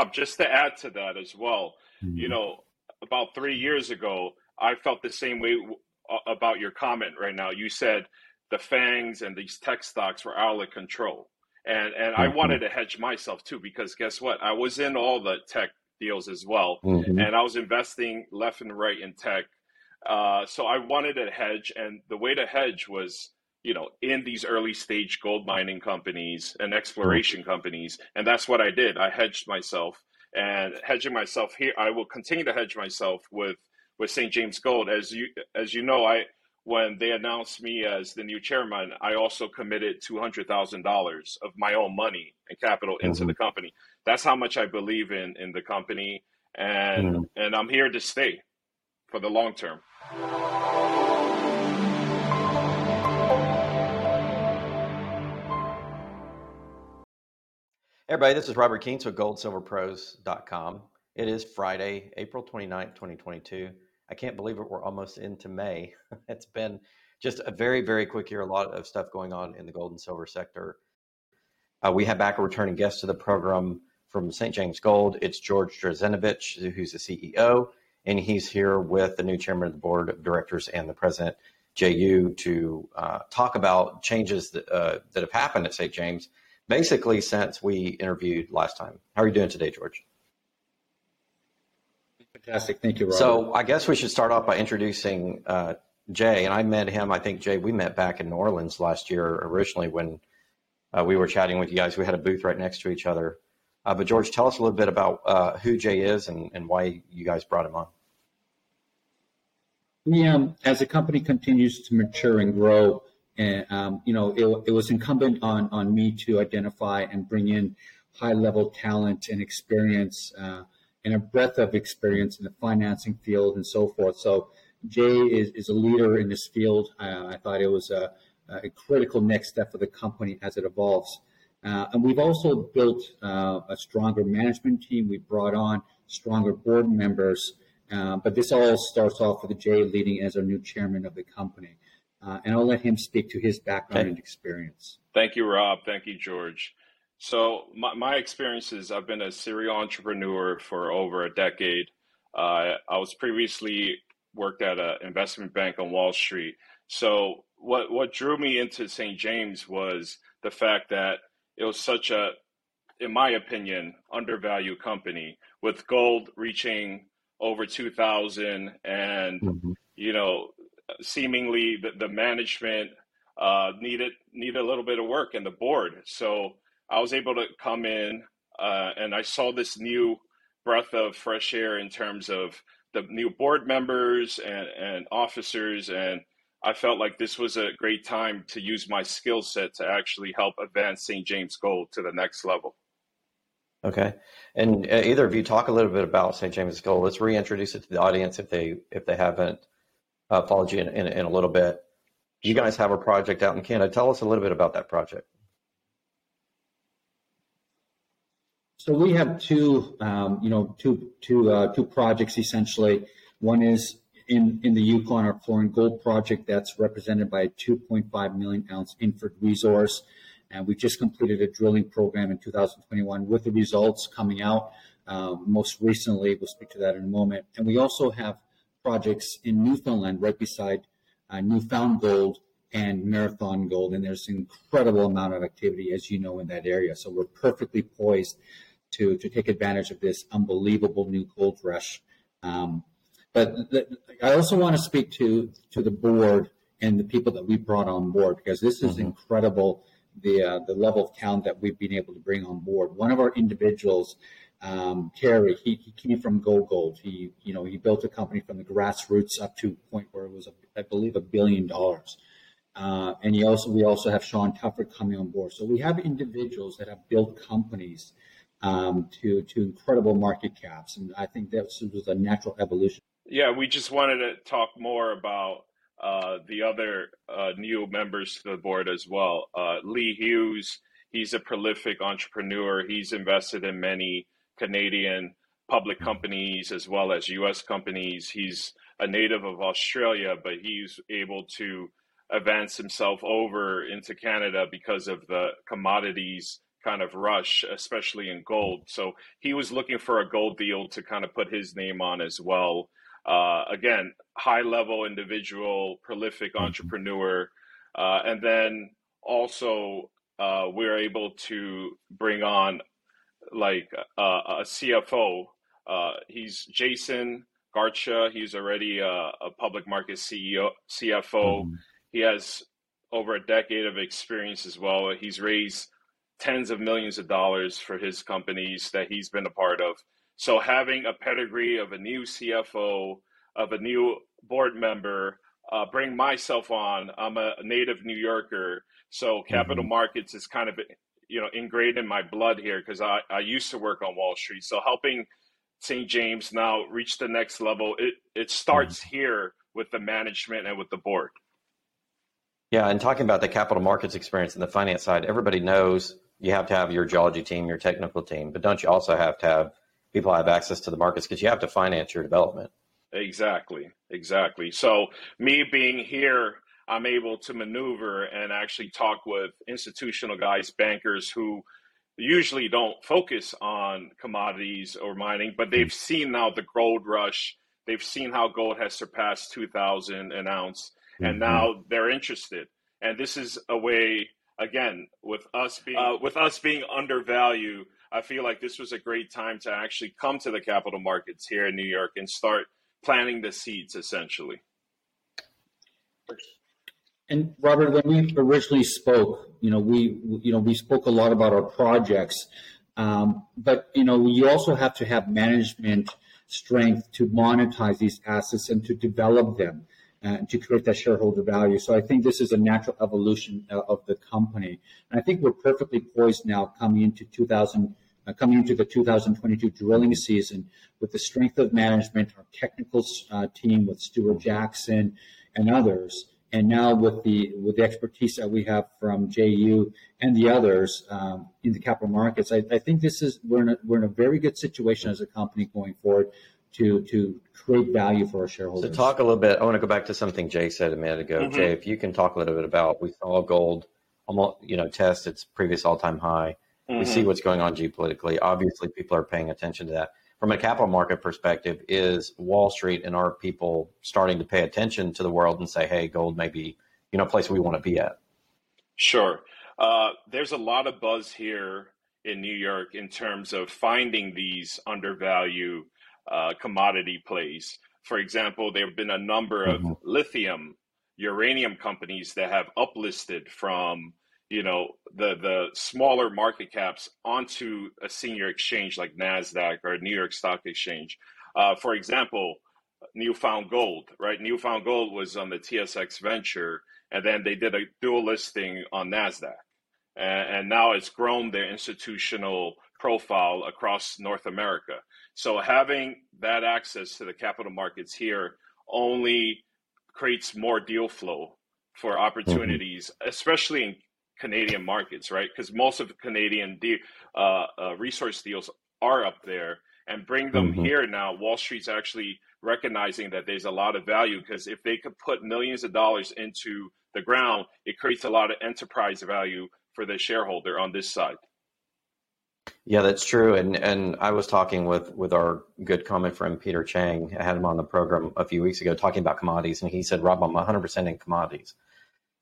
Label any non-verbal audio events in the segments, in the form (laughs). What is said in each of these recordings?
Rob, just to add to that as well, mm-hmm. you know, about three years ago, I felt the same way about your comment right now. You said the fangs and these tech stocks were out of control. And and mm-hmm. I wanted to hedge myself too because guess what? I was in all the tech deals as well, mm-hmm. and I was investing left and right in tech. Uh, so I wanted to hedge, and the way to hedge was you know in these early stage gold mining companies and exploration companies, and that's what I did. I hedged myself, and hedging myself here, I will continue to hedge myself with with St. James Gold. As you as you know, I when they announced me as the new chairman, I also committed two hundred thousand dollars of my own money and capital into mm-hmm. the company. That's how much I believe in in the company, and mm-hmm. and I'm here to stay for the long term. Everybody, this is Robert Kientz with goldsilverpros.com. It is Friday, April 29th, 2022. I can't believe it. We're almost into May. (laughs) it's been just a very, very quick year. A lot of stuff going on in the gold and silver sector. Uh, we have back a returning guest to the program from St. James Gold. It's George Drazenovic, who's the CEO, and he's here with the new chairman of the board of directors and the president, Jay Yu, to uh, talk about changes that, uh, that have happened at St. James basically since we interviewed last time. How are you doing today, George? Fantastic. Thank you, Robert. So I guess we should start off by introducing uh, Jay. And I met him, I think, Jay, we met back in New Orleans last year originally when uh, we were chatting with you guys. We had a booth right next to each other. Uh, but George, tell us a little bit about uh, who Jay is and, and why you guys brought him on. Um, as the company continues to mature and grow, and um, you know, it, it, was incumbent on on me to identify and bring in high level talent and experience uh, and a breadth of experience in the financing field and so forth. So Jay is, is a leader in this field. Uh, I thought it was a, a, critical next step for the company as it evolves. Uh, and we've also built uh, a stronger management team. We brought on stronger board members. Uh, but this all starts off with Jay leading as our new chairman of the company. Uh, and I'll let him speak to his background okay. and experience. Thank you, Rob. Thank you, George. So my, my experiences, I've been a serial entrepreneur for over a decade. Uh, I was previously worked at an investment bank on Wall Street. So what what drew me into St. James was the fact that it was such a, in my opinion, undervalued company with gold reaching over two thousand, and mm-hmm. you know seemingly the, the management uh, needed needed a little bit of work and the board. So I was able to come in uh, and I saw this new breath of fresh air in terms of the new board members and, and officers and I felt like this was a great time to use my skill set to actually help advance St. James Gold to the next level. Okay, and uh, either of you talk a little bit about St. James Gold. Let's reintroduce it to the audience if they if they haven't you in, in, in, a little bit. You guys have a project out in Canada. Tell us a little bit about that project. So we have two, um, you know, two, two, uh, two projects essentially. One is in, in the Yukon, our Florin Gold project that's represented by a 2.5 million ounce inferred resource. And we just completed a drilling program in 2021 with the results coming out. Um, most recently, we'll speak to that in a moment. And we also have projects in Newfoundland right beside uh, New Found Gold and Marathon Gold, and there's an incredible amount of activity, as you know, in that area. So we're perfectly poised to to take advantage of this unbelievable new gold rush. Um, but the, I also want to speak to to the board and the people that we brought on board because this is mm-hmm. incredible. The uh, the level of talent that we've been able to bring on board. One of our individuals um, he, he came from GoGold. He, you know, he built a company from the grassroots up to a point where it was, I believe, a billion dollars. Uh, and he also, we also have Sean Tufford coming on board. So we have individuals that have built companies um, to to incredible market caps, and I think that was a natural evolution. Yeah, we just wanted to talk more about uh, the other uh, new members to the board as well. Uh, Lee Hughes, he's a prolific entrepreneur. He's invested in many Canadian public companies as well as US companies. He's a native of Australia, but he's able to advance himself over into Canada because of the commodities kind of rush, especially in gold. So he was looking for a gold deal to kind of put his name on as well. Uh, again, high level individual, prolific mm-hmm. entrepreneur. Uh, and then also, uh, we're able to bring on like uh, a CFO. Uh, he's Jason Garcha. He's already a, a public market CEO, CFO. Mm-hmm. He has over a decade of experience as well. He's raised tens of millions of dollars for his companies that he's been a part of. So having a pedigree of a new CFO, of a new board member, uh, bring myself on. I'm a native New Yorker, so capital mm-hmm. markets is kind of you know ingrained in my blood here because I, I used to work on Wall Street. So helping St. James now reach the next level, it it starts mm-hmm. here with the management and with the board. Yeah, and talking about the capital markets experience and the finance side, everybody knows you have to have your geology team, your technical team, but don't you also have to have people have access to the markets because you have to finance your development? Exactly, exactly. So me being here, I'm able to maneuver and actually talk with institutional guys, bankers who usually don't focus on commodities or mining, but they've seen now the gold rush. They've seen how gold has surpassed 2,000 an ounce, and mm-hmm. now they're interested. And this is a way again, with us being uh, with us being undervalued, I feel like this was a great time to actually come to the capital markets here in New York and start planting the seeds, essentially. And Robert, when we originally spoke, you know, we you know we spoke a lot about our projects, um, but you know, you also have to have management strength to monetize these assets and to develop them uh, to create that shareholder value. So I think this is a natural evolution uh, of the company. And I think we're perfectly poised now coming into 2000, uh, coming into the 2022 drilling season with the strength of management, our technical uh, team with Stuart Jackson and others. And now with the with the expertise that we have from Jay Yu and the others um, in the capital markets, I, I, think this is we're in a, we're in a very good situation as a company going forward to to create value for our shareholders. So talk a little bit. I want to go back to something Jay said a minute ago. Mm-hmm. Jay, if you can talk a little bit about we saw gold almost you know test its previous all time high. Mm-hmm. We see what's going on geopolitically. Obviously, people are paying attention to that. From a capital market perspective, is Wall Street and our people starting to pay attention to the world and say, "Hey, gold may be you know a place we want to be at." Sure. Uh, there's a lot of buzz here in New York in terms of finding these undervalued uh, commodity plays. For example, there have been a number of mm-hmm. lithium, uranium companies that have uplisted from you know the the smaller market caps onto a senior exchange like Nasdaq or New York Stock Exchange. Uh, for example, Newfound Gold, right? New Found Gold was on the TSX Venture, and then they did a dual listing on Nasdaq, and, and now it's grown their institutional profile across North America. So having that access to the capital markets here only creates more deal flow for mm-hmm. opportunities, mm-hmm. especially in Canadian markets, right? Because most of the Canadian de- uh, uh, resource deals are up there, and bring them mm-hmm. here now. Wall Street's actually recognizing that there's a lot of value because if they could put millions of dollars into the ground, it creates a lot of enterprise value for the shareholder on this side. Yeah, that's true. And and I was talking with with our good comment friend Peter Chang. I had him on the program a few weeks ago talking about commodities, and he said, "Rob, I'm 100% in commodities."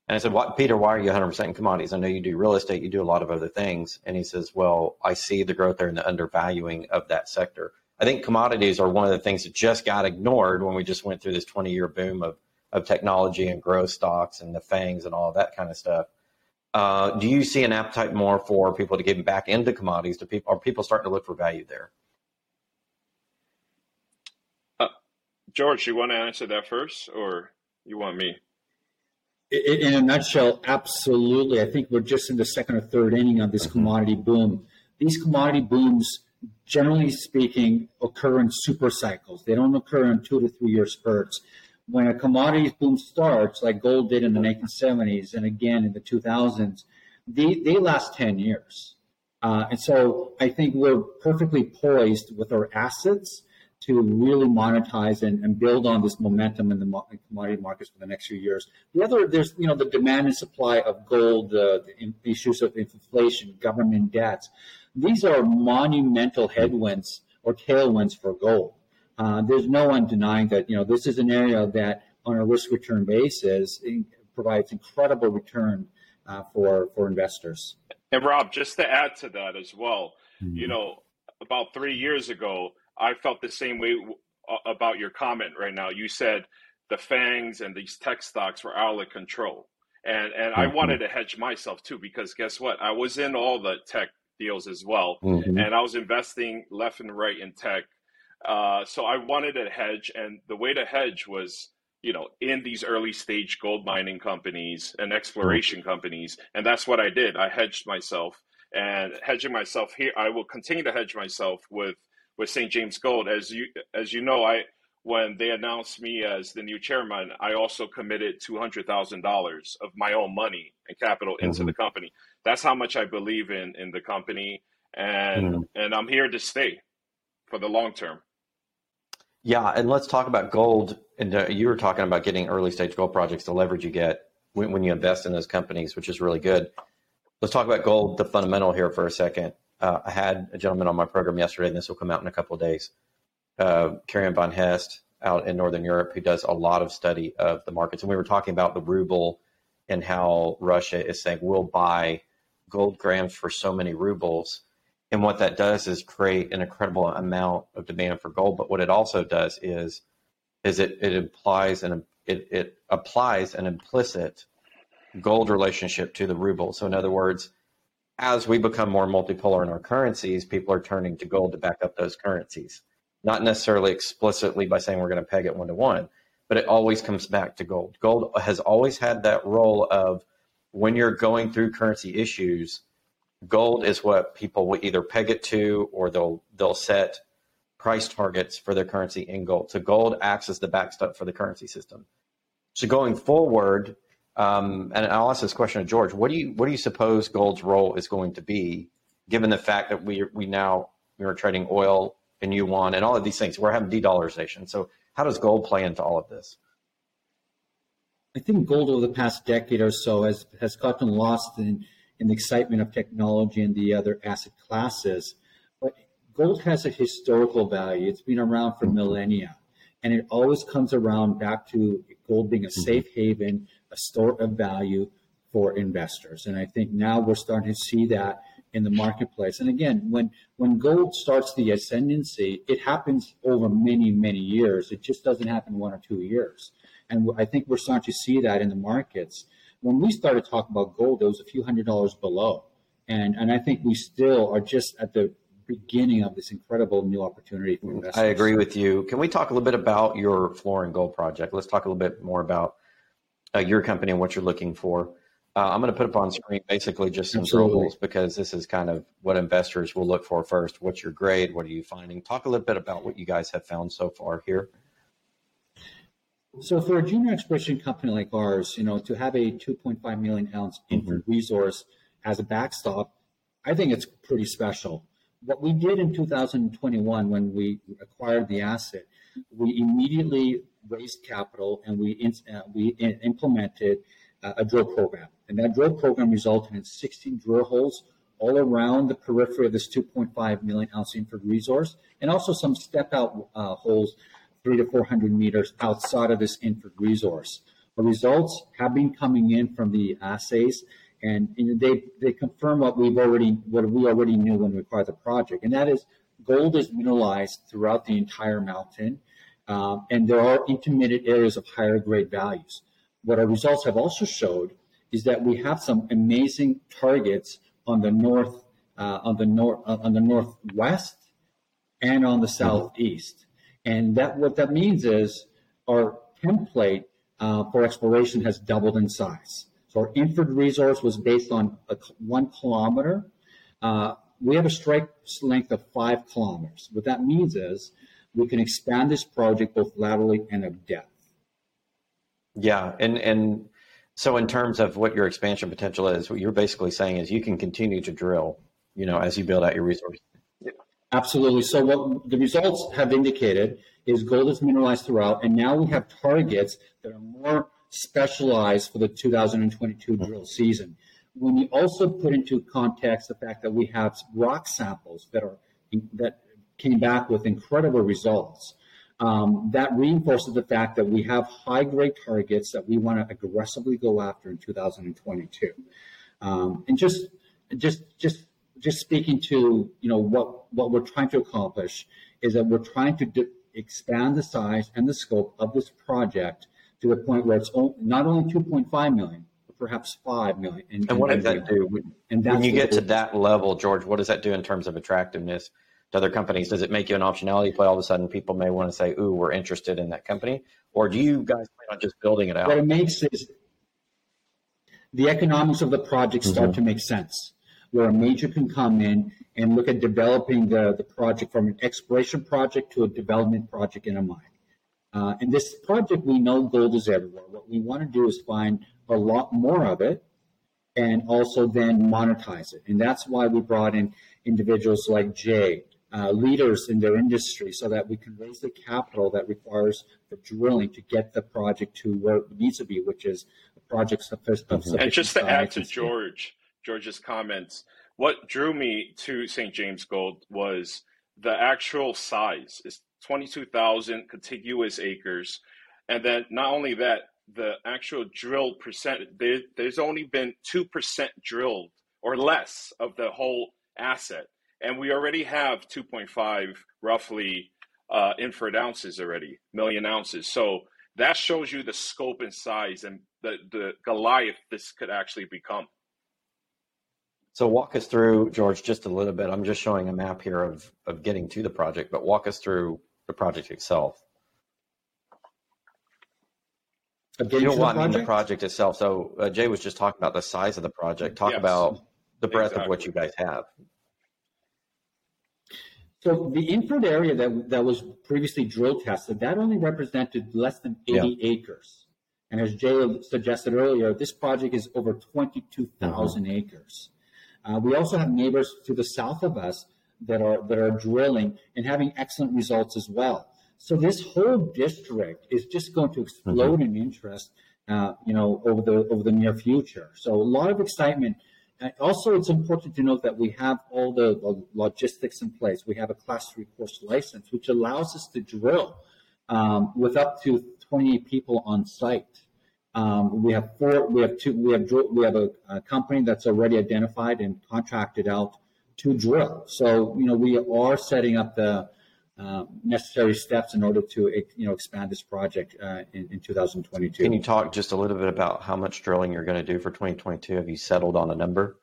And I said, "What, Peter? Why are you 100% in commodities? I know you do real estate, you do a lot of other things." And he says, "Well, I see the growth there and the undervaluing of that sector. I think commodities are one of the things that just got ignored when we just went through this 20 year boom of of technology and growth stocks and the fangs and all that kind of stuff." Uh, do you see an appetite more for people to get back into commodities? Do people are people starting to look for value there? Uh, George, you want to answer that first, or you want me? In a nutshell, absolutely. I think we're just in the second or third inning of this mm-hmm. commodity boom. These commodity booms, generally speaking, occur in super cycles. They don't occur in two to three year spurts when a commodities boom starts, like gold did in the 1970s and again in the 2000s, they, they last 10 years. Uh, and so I think we're perfectly poised with our assets to really monetize and, and build on this momentum in the commodity markets for the next few years. The other, there's you know the demand and supply of gold, uh, the issues of inflation, government debts. These are monumental headwinds or tailwinds for gold. Uh, there's no one denying that you know this is an area that, on a risk return basis, provides incredible return uh, for for investors. And Rob, just to add to that as well, mm-hmm. you know, about three years ago, I felt the same way about your comment right now. You said the fangs and these tech stocks were out of control. And and mm-hmm. I wanted to hedge myself too because guess what? I was in all the tech deals as well, mm-hmm. and I was investing left and right in tech. Uh, so I wanted to hedge, and the way to hedge was, you know, in these early stage gold mining companies and exploration mm-hmm. companies, and that's what I did. I hedged myself, and hedging myself here, I will continue to hedge myself with with St. James Gold. As you as you know, I when they announced me as the new chairman, I also committed two hundred thousand dollars of my own money and capital into mm-hmm. the company. That's how much I believe in in the company, and mm-hmm. and I'm here to stay for the long term. Yeah, and let's talk about gold. And uh, you were talking about getting early stage gold projects, the leverage you get when, when you invest in those companies, which is really good. Let's talk about gold, the fundamental here for a second. Uh, I had a gentleman on my program yesterday, and this will come out in a couple of days. Uh, Karian von Hest out in Northern Europe, who does a lot of study of the markets. And we were talking about the ruble and how Russia is saying we'll buy gold grams for so many rubles. And what that does is create an incredible amount of demand for gold. But what it also does is is it, it implies and it, it applies an implicit gold relationship to the ruble. So in other words, as we become more multipolar in our currencies, people are turning to gold to back up those currencies. Not necessarily explicitly by saying we're going to peg it one to one, but it always comes back to gold. Gold has always had that role of when you're going through currency issues, gold is what people will either peg it to or they'll they'll set price targets for their currency in gold. So gold acts as the backstop for the currency system. So going forward, um, and I'll ask this question to George. What do you what do you suppose gold's role is going to be, given the fact that we we now we are trading oil in yuan and all of these things? We're having de-dollarization. So how does gold play into all of this? I think gold over the past decade or so has has gotten lost in in the excitement of technology and the other asset classes. But gold has a historical value. It's been around for millennia, and it always comes around back to gold being a mm-hmm. safe haven a store of value for investors. And I think now we're starting to see that in the marketplace. And again, when when gold starts the ascendancy, it happens over many many years. It just doesn't happen one or two years. And I think we're starting to see that in the markets. When we started talking about gold, it was a few hundred dollars below, and and I think we still are just at the beginning of this incredible new opportunity for investors. I agree with you. Can we talk a little bit about your Florin Gold project? Let's talk a little bit more about uh, your company and what you're looking for. Uh, I'm going to put up on screen basically just some rules because this is kind of what investors will look for first. What's your grade? What are you finding? Talk a little bit about what you guys have found so far here. So for a junior exploration company like ours, you know, to have a 2.5 million ounce inferred mm-hmm. resource as a backstop, I think it's pretty special. What we did in 2021 when we acquired the asset, we immediately raised capital and we, uh, we implemented uh, a drill program. And that drill program resulted in 16 drill holes all around the periphery of this 2.5 million ounce inferred resource, and also some step out uh, holes three to 400 meters outside of this inferred resource. The results have been coming in from the assays, and, and they they confirm what we've already what we already knew when we acquired the project, and that is gold is mineralized throughout the entire mountain. Um, and there are intermittent areas of higher grade values. What our results have also showed is that we have some amazing targets on the north, uh, on the north, uh, on the northwest, and on the southeast. And that what that means is our template uh, for exploration has doubled in size. So our inferred resource was based on a, one kilometer. Uh, we have a strike length of five kilometers. What that means is we can expand this project both laterally and of depth. Yeah, and and so in terms of what your expansion potential is, what you're basically saying is you can continue to drill, you know, as you build out your resource. Absolutely. So what the results have indicated is gold is mineralized throughout, and now we have targets that are more specialized for the 2022 drill season. When you also put into context the fact that we have rock samples that are that came back with incredible results, um, that reinforces the fact that we have high grade targets that we want to aggressively go after in 2022. Um, and just just just just speaking to you know what what we're trying to accomplish is that we're trying to expand the size and the scope of this project to a point where it's not only 2.5 million but perhaps 5 million. And, and what does that do? and when you get to that level george what does that do in terms of attractiveness to other companies? Does it make you an optionality play? All of a sudden people may want to say ooh we're interested in that company. Or do you guys plan on just building it out? What it makes is the economics of the project start mm-hmm. to make sense where a major can come in and look at developing the, the project from an exploration project to a development project in a mine. Uh, and this project, we know gold is everywhere. What we want to do is find a lot more of it and also then monetize it. And that's why we brought in individuals like Jay, uh, leaders in their industry, so that we can raise the capital that requires the drilling to get the project to where it needs to be, which is a project of, of mm-hmm. And just to add to George, George's comments, what drew me to St. James Gold was the actual size is 22,000 contiguous acres. And then not only that, the actual drill percent, there, there's only been 2% drilled or less of the whole asset. And we already have 2.5 roughly uh, inferred ounces already, million ounces. So that shows you the scope and size and the, the Goliath this could actually become. So walk us through, George, just a little bit. I'm just showing a map here of, of getting to the project, but walk us through the project itself. You know what I mean, the project itself. So uh, Jay was just talking about the size of the project. Talk yes, about the breadth exactly. of what you guys have. So the inferred area that, that was previously drill tested, that only represented less than 80 yeah. acres. And as Jay suggested earlier, this project is over 22,000 mm-hmm. acres. Uh, we also have neighbors to the south of us that are that are drilling and having excellent results as well. So this whole district is just going to explode mm-hmm. in interest, uh, you know, over the over the near future. So a lot of excitement. Uh, also, it's important to note that we have all the, the, logistics in place. We have a class three quartz license, which allows us to drill um, with up to 20 people on site. Um, we have four. We have two. We have we have a, a, company that's already identified and contracted out to drill. So you know we are setting up the uh, necessary steps in order to you know expand this project uh, in, in 2022. Can you talk just a little bit about how much drilling you're going to do for 2022? Have you settled on a number?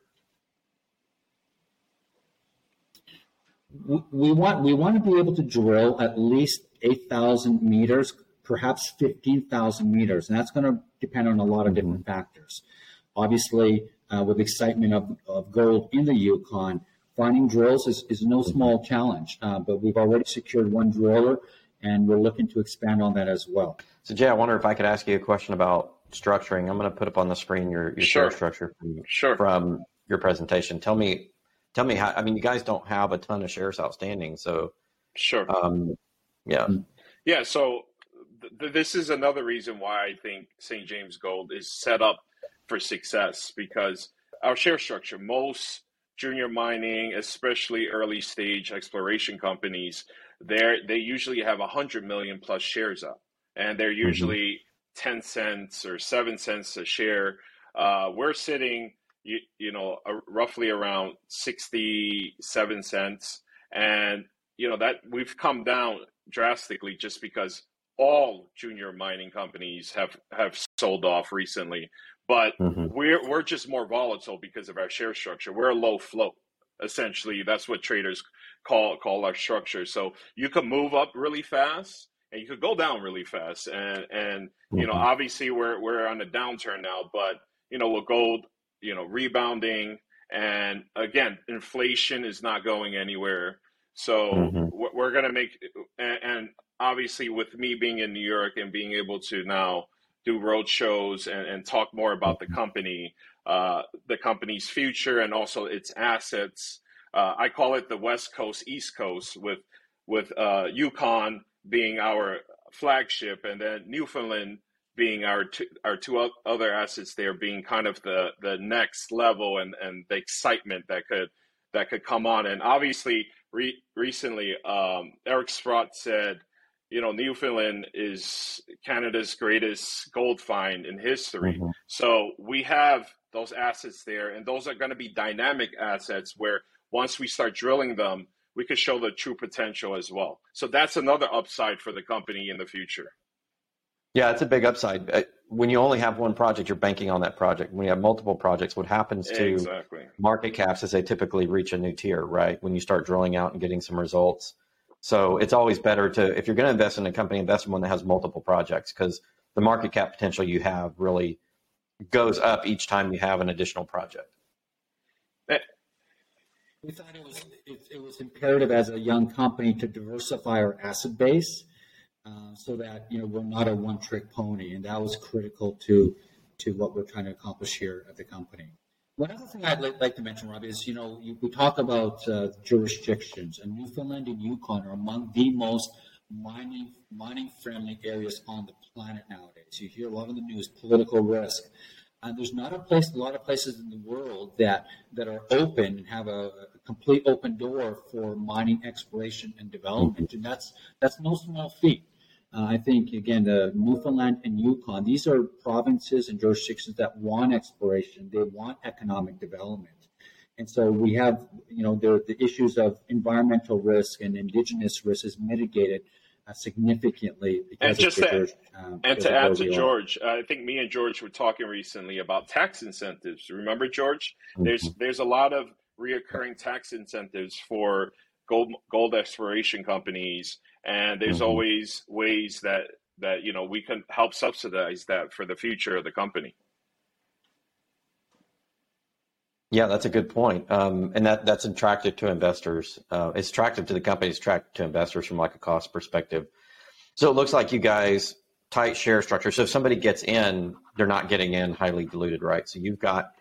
We, we want we want to be able to drill at least 8,000 meters perhaps 15,000 meters. And that's going to depend on a lot of different mm-hmm. factors. Obviously, uh, with the excitement of, of gold in the Yukon, finding drills is, is no mm-hmm. small challenge. Uh, but we've already secured one driller, and we're looking to expand on that as well. So, Jay, I wonder if I could ask you a question about structuring. I'm going to put up on the screen your, your sure. structure from, sure. from your presentation. Tell me, tell me how. I mean, you guys don't have a ton of shares outstanding, so sure. Um, yeah. Yeah. So th- this is another reason why I think St. James Gold is set up for success because our share structure, most junior mining, especially early stage exploration companies, they they usually have a 100 million plus shares up, and they're mm-hmm. usually mm-hmm. 10 cents or 7 cents a share. Uh, we're sitting, you, you know, uh, roughly around 67 cents. And, you know, that we've come down drastically just because all junior mining companies have have sold off recently, but mm-hmm. we're we're just more volatile because of our share structure. We're a low float. Essentially, that's what traders call call our structure. So you can move up really fast and you could go down really fast. And and mm-hmm. you know, mm-hmm. obviously we're we're on a downturn now, but you know, with gold, you know, rebounding and again, inflation is not going anywhere. So mm-hmm. we're going to make and, and obviously with me being in New York and being able to now do road shows and, and talk more about the mm-hmm. company, uh, the company's future and also its assets, uh, I call it the West Coast, East Coast, with with uh, Yukon being our flagship, and then Newfoundland being our two, our two other assets there being kind of the the next level and and the excitement that could that could come on. And obviously, re- recently, um, Eric Sprott said, you know, Newfoundland is Canada's greatest gold find in history. Mm-hmm. So we have those assets there, and those are going to be dynamic assets where once we start drilling them, we could show the true potential as well. So that's another upside for the company in the future. Yeah, it's a big upside. Uh, when you only have one project, you're banking on that project. When you have multiple projects, what happens to exactly. market caps is they typically reach a new tier, right? When you start drilling out and getting some results. So it's always better to, if you're going to invest in a company, invest in one that has multiple projects because the market cap potential you have really goes up each time you have an additional project. Eh. We thought it was it, it was imperative as a young company to diversify our asset base uh, so that you know we're not a one-trick pony, and that was critical to to what we're trying to accomplish here at the company. One other thing I'd like, like to mention, Rob, is you know you, we talk about uh, jurisdictions, and Newfoundland and Yukon are among the most mining mining friendly areas on the planet nowadays. You hear a lot of the news, political risk. And there's not a place, a lot of places in the world that that are open and have a, a complete open door for mining exploration and development, and that's that's no small feat. Uh, I think again, the Newfoundland and Yukon, these are provinces and jurisdictions that want exploration, they want economic development. And so we have, you know, the, the issues of environmental risk and indigenous risk is mitigated uh, significantly because and just to, um, and to add to George, uh, I think me and George were talking recently about tax incentives. Remember, George? Mm-hmm. There's there's a lot of reoccurring tax incentives for gold gold exploration companies, and there's mm-hmm. always ways that that you know we can help subsidize that for the future of the company. Yeah, that's a good point. Um, and that, that's attractive to investors. Uh, it's attractive to the company, it's attractive to investors from like a cost perspective. So it looks like you guys tight share structure. So if somebody gets in, they're not getting in highly diluted, right? So you've got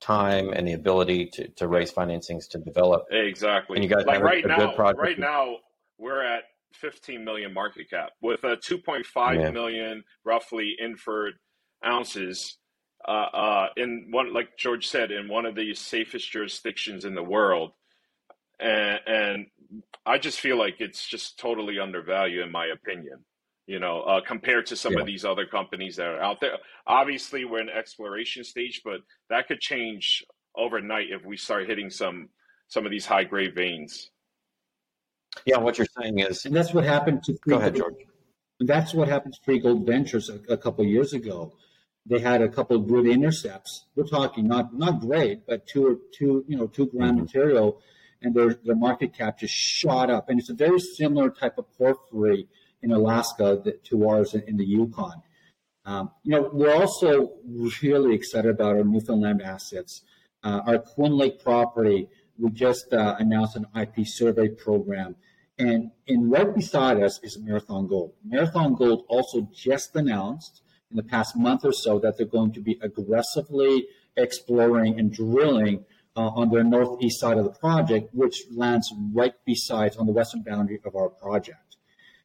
time and the ability to, to raise financings to develop. Exactly. And you guys like have right a, a now, good project. Right now, we're at 15 million market cap with a 2.5 yeah. million roughly inferred ounces uh, uh, in one, like George said, in one of the safest jurisdictions in the world, and, and I just feel like it's just totally undervalued, in my opinion. You know, uh, compared to some yeah. of these other companies that are out there. Obviously, we're in exploration stage, but that could change overnight if we start hitting some some of these high grade veins. Yeah, what you're saying is, and that's what happened to. Go ahead, George. That's what happened to Freegold Ventures a, a couple years ago they had a couple of good intercepts. We're talking not not great, but two or two you know two gram mm-hmm. material, and their their market cap just shot up. And it's a very similar type of porphyry in Alaska that, to ours in, in the Yukon. Um, you know, we're also really excited about our Newfoundland assets. Uh, our Quinn Lake property, we just uh, announced an IP survey program. And, and right beside us is Marathon Gold. Marathon Gold also just announced in the past month or so that they're going to be aggressively exploring and drilling uh, on their northeast side of the project, which lands right beside on the western boundary of our project.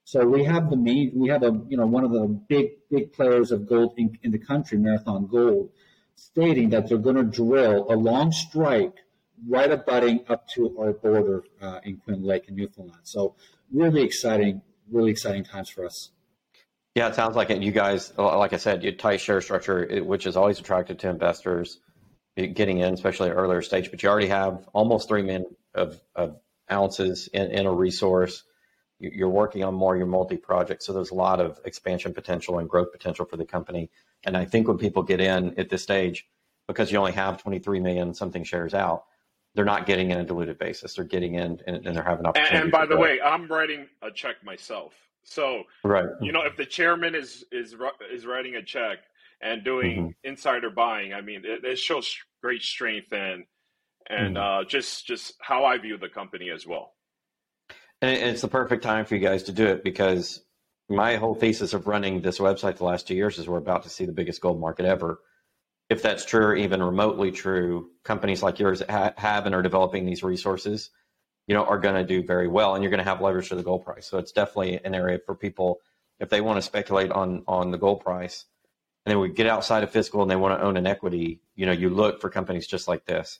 So we have the main, we have a you know one of the big big players of gold in, in the country, Marathon Gold, stating that they're going to drill a long strike right abutting up to our border uh, in Quinn Lake in Newfoundland. So really exciting, really exciting times for us. Yeah, it sounds like it. You guys, like I said, you tight share structure, which is always attractive to investors getting in, especially at earlier stage. But you already have almost three million of, of ounces in, in a resource. You're working on more your multi projects, so there's a lot of expansion potential and growth potential for the company. And I think when people get in at this stage, because you only have 23 million something shares out, they're not getting in a diluted basis. They're getting in and, and they're having opportunity. And, and by the way, I'm writing a check myself. So, right. you know, if the chairman is is is writing a check and doing mm-hmm. insider buying, I mean, it, it, shows great strength and and mm-hmm. uh, just just how I view the company as well. And it's the perfect time for you guys to do it because my whole thesis of running this website the last two years is we're about to see the biggest gold market ever. If that's true, or even remotely true, companies like yours have and are developing these resources you know, are going to do very well, and you're going to have leverage to the gold price. So it's definitely an area for people if they want to speculate on on the gold price, and then we get outside of fiscal and they want to own an equity. You know, you look for companies just like this.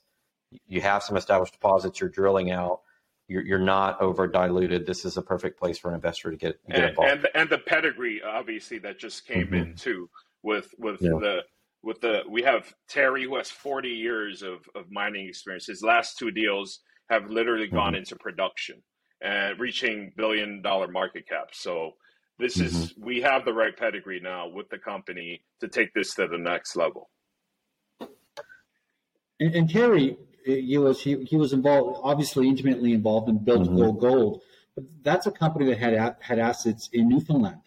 You have some established deposits. You're drilling out. You're, you're not over diluted. This is a perfect place for an investor to get, get and, involved. And, and the pedigree, obviously, that just came mm-hmm. in too with with yeah. the with the we have Terry who has 40 years of, of mining experience. His last two deals have literally mm-hmm. gone into production and reaching billion dollar market cap. So this mm-hmm. is we have the right pedigree now with the company to take this to the next level. And, and Terry, he was he, he was involved, obviously intimately involved in Built mm-hmm. Gold Gold, but that's a company that had had assets in Newfoundland.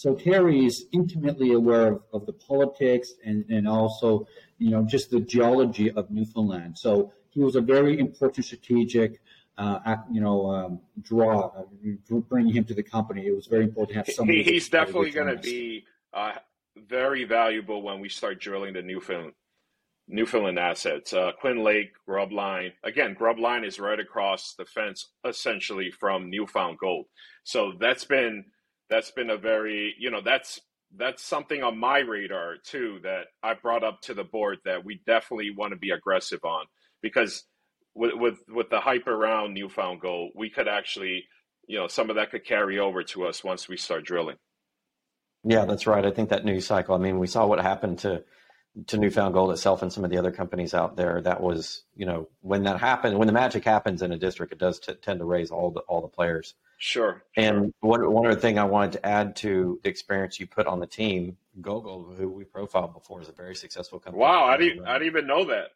So Terry is intimately aware of, of the politics and, and also, you know, just the geology of Newfoundland. So he was a very important strategic, uh, you know, um, draw, uh, bringing him to the company. It was very important to have somebody. He, he's definitely going to be uh, very valuable when we start drilling the Newfoundland. Newfoundland assets, uh, Quinn Lake, Grub Line. Again, Grub Line is right across the fence, essentially from Newfound Gold. So that's been that's been a very you know that's that's something on my radar too that I brought up to the board that we definitely want to be aggressive on because with with with the hype around newfound gold, we could actually, you know, some of that could carry over to us once we start drilling. Yeah, that's right. I think that news cycle. I mean, we saw what happened to to Newfound Gold itself and some of the other companies out there. That was, you know, when that happened, when the magic happens in a district, it does t- tend to raise all the all the players. Sure. And one one other thing I wanted to add to the experience you put on the team, GoGold, who we profiled before, is a very successful company. Wow, I didn't I didn't even know that.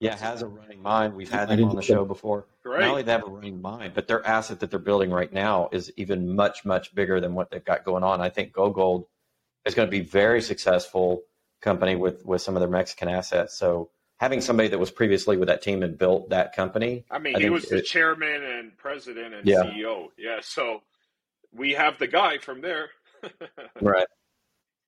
Yeah, has a running mine. We've had them on the show before. Great. Not only they have a running mine, but their asset that they're building right now is even much, much bigger than what they've got going on. I think GoGold is going to be very successful company with with some of their Mexican assets. So having somebody that was previously with that team and built that company. I mean, I he was the chairman and president and yeah. CEO. Yeah, so we have the guy from there. (laughs) right.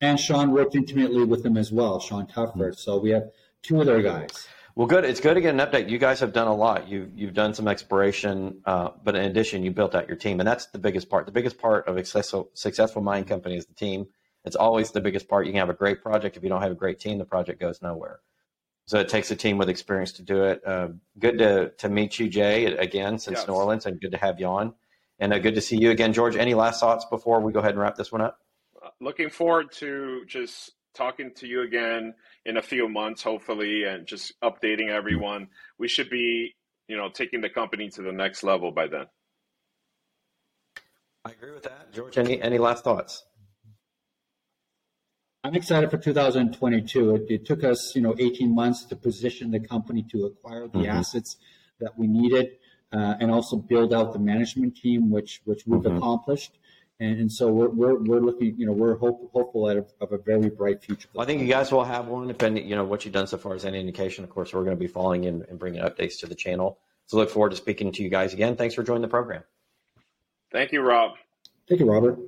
And Sean worked intimately with them as well, Sean Tuffer. Mm-hmm. So we have two other guys. Well, good. It's good to get an update. You guys have done a lot. You've you've done some exploration, uh, but in addition, you built out your team, and that's the biggest part. The biggest part of a successful successful mining company is the team. It's always the biggest part. You can have a great project if you don't have a great team, the project goes nowhere. So it takes a team with experience to do it. Uh, good to to meet you, Jay, again since yes. New Orleans, and good to have you on. And uh, good to see you again, George. Any last thoughts before we go ahead and wrap this one up? Uh, looking forward to just talking to you again in a few months, hopefully, and just updating everyone. We should be, you know, taking the company to the next level by then. I agree with that, George. Any any last thoughts? I'm excited for 2022. It, it, took us, you know, 18 months to position the company to acquire the mm-hmm. assets that we needed, uh, and also build out the management team, which which we've mm-hmm. accomplished. And, and so we're, we're, we're looking, you know, we're hope, hopeful of, of a very bright future. Well, I think you guys will have one, depending, you know, what you've done so far is any indication. Of course, we're going to be following in and bringing updates to the channel. So look forward to speaking to you guys again. Thanks for joining the program. Thank you, Rob. Thank you, Robert.